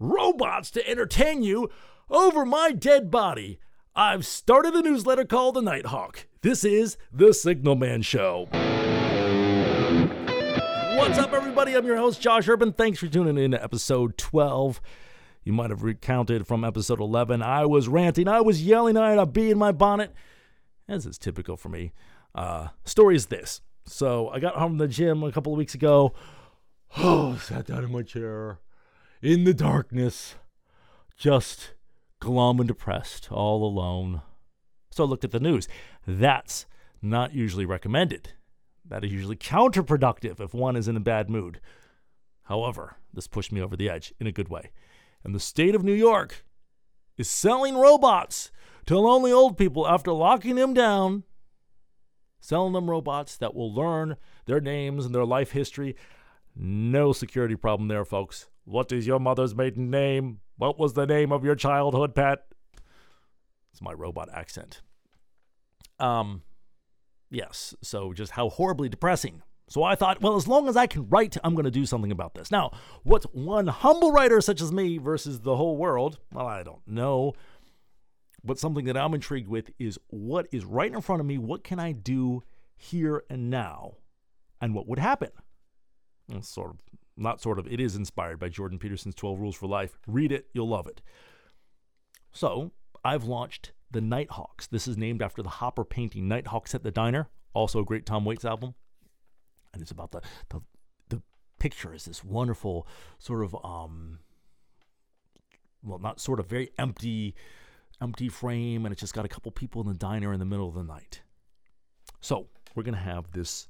robots to entertain you over my dead body. I've started a newsletter called The Nighthawk. This is The Signalman Show. What's up, everybody? I'm your host, Josh Urban. Thanks for tuning in to episode 12. You might have recounted from episode 11. I was ranting, I was yelling, I had a bee in my bonnet, as is typical for me. Uh, story is this. So I got home from the gym a couple of weeks ago. Oh, sat down in my chair in the darkness, just glum and depressed, all alone. So I looked at the news. That's not usually recommended. That is usually counterproductive if one is in a bad mood. However, this pushed me over the edge in a good way. And the state of New York is selling robots to lonely old people after locking them down, selling them robots that will learn their names and their life history. No security problem there, folks. What is your mother's maiden name? What was the name of your childhood pet? It's my robot accent. Um, yes, so just how horribly depressing. So I thought, well, as long as I can write, I'm going to do something about this. Now, what's one humble writer such as me versus the whole world? Well, I don't know. But something that I'm intrigued with is what is right in front of me? What can I do here and now? And what would happen? Well, sort of, not sort of, it is inspired by Jordan Peterson's 12 Rules for Life. Read it, you'll love it. So I've launched the Nighthawks. This is named after the Hopper painting Nighthawks at the Diner, also a great Tom Waits album. And it's about the, the, the picture is this wonderful sort of, um, well, not sort of very empty, empty frame, and it's just got a couple people in the diner in the middle of the night. So we're gonna have this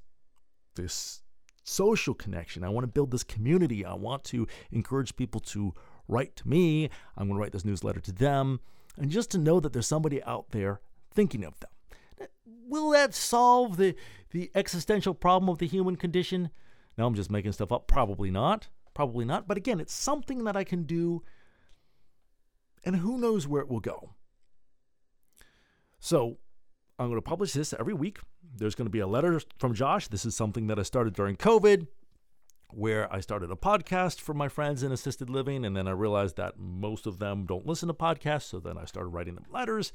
this social connection. I want to build this community. I want to encourage people to write to me. I'm going to write this newsletter to them, and just to know that there's somebody out there thinking of them. Will that solve the, the existential problem of the human condition? No, I'm just making stuff up. Probably not. Probably not. But again, it's something that I can do, and who knows where it will go. So, I'm going to publish this every week. There's going to be a letter from Josh. This is something that I started during COVID, where I started a podcast for my friends in assisted living. And then I realized that most of them don't listen to podcasts. So then I started writing them letters.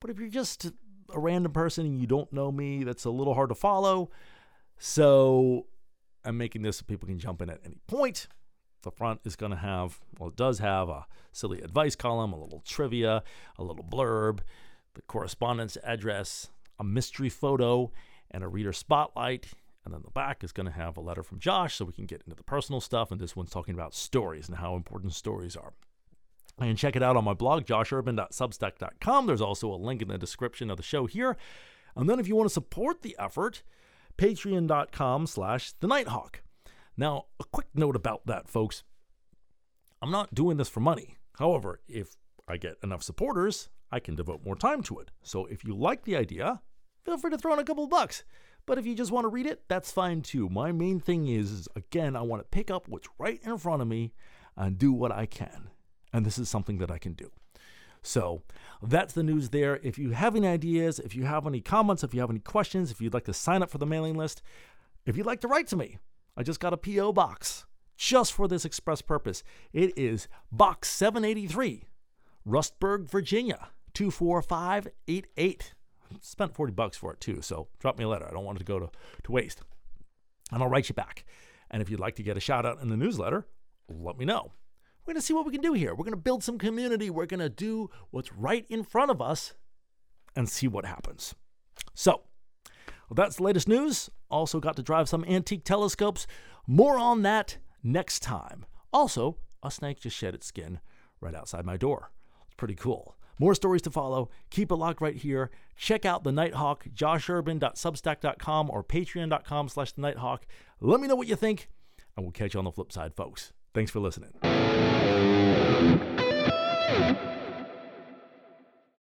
But if you're just a random person and you don't know me, that's a little hard to follow. So I'm making this so people can jump in at any point. The front is going to have, well, it does have a silly advice column, a little trivia, a little blurb the correspondence address, a mystery photo, and a reader spotlight. And then the back is going to have a letter from Josh so we can get into the personal stuff. And this one's talking about stories and how important stories are. And check it out on my blog, joshurban.substack.com. There's also a link in the description of the show here. And then if you want to support the effort, patreon.com slash the Nighthawk. Now, a quick note about that, folks. I'm not doing this for money. However, if I get enough supporters, I can devote more time to it. So if you like the idea, feel free to throw in a couple bucks. But if you just want to read it, that's fine too. My main thing is, is again, I want to pick up what's right in front of me and do what I can. And this is something that I can do. So that's the news there. If you have any ideas, if you have any comments, if you have any questions, if you'd like to sign up for the mailing list, if you'd like to write to me, I just got a P.O. box just for this express purpose. It is Box 783, Rustburg, Virginia 24588. Spent 40 bucks for it too, so drop me a letter. I don't want it to go to, to waste. And I'll write you back. And if you'd like to get a shout out in the newsletter, let me know. We're going to see what we can do here. We're going to build some community. We're going to do what's right in front of us and see what happens. So, well, that's the latest news. Also, got to drive some antique telescopes. More on that next time. Also, a snake just shed its skin right outside my door. It's pretty cool. More stories to follow. Keep it locked right here. Check out the Nighthawk, joshurban.substack.com or patreon.com slash the Nighthawk. Let me know what you think, and we'll catch you on the flip side, folks. Thanks for listening.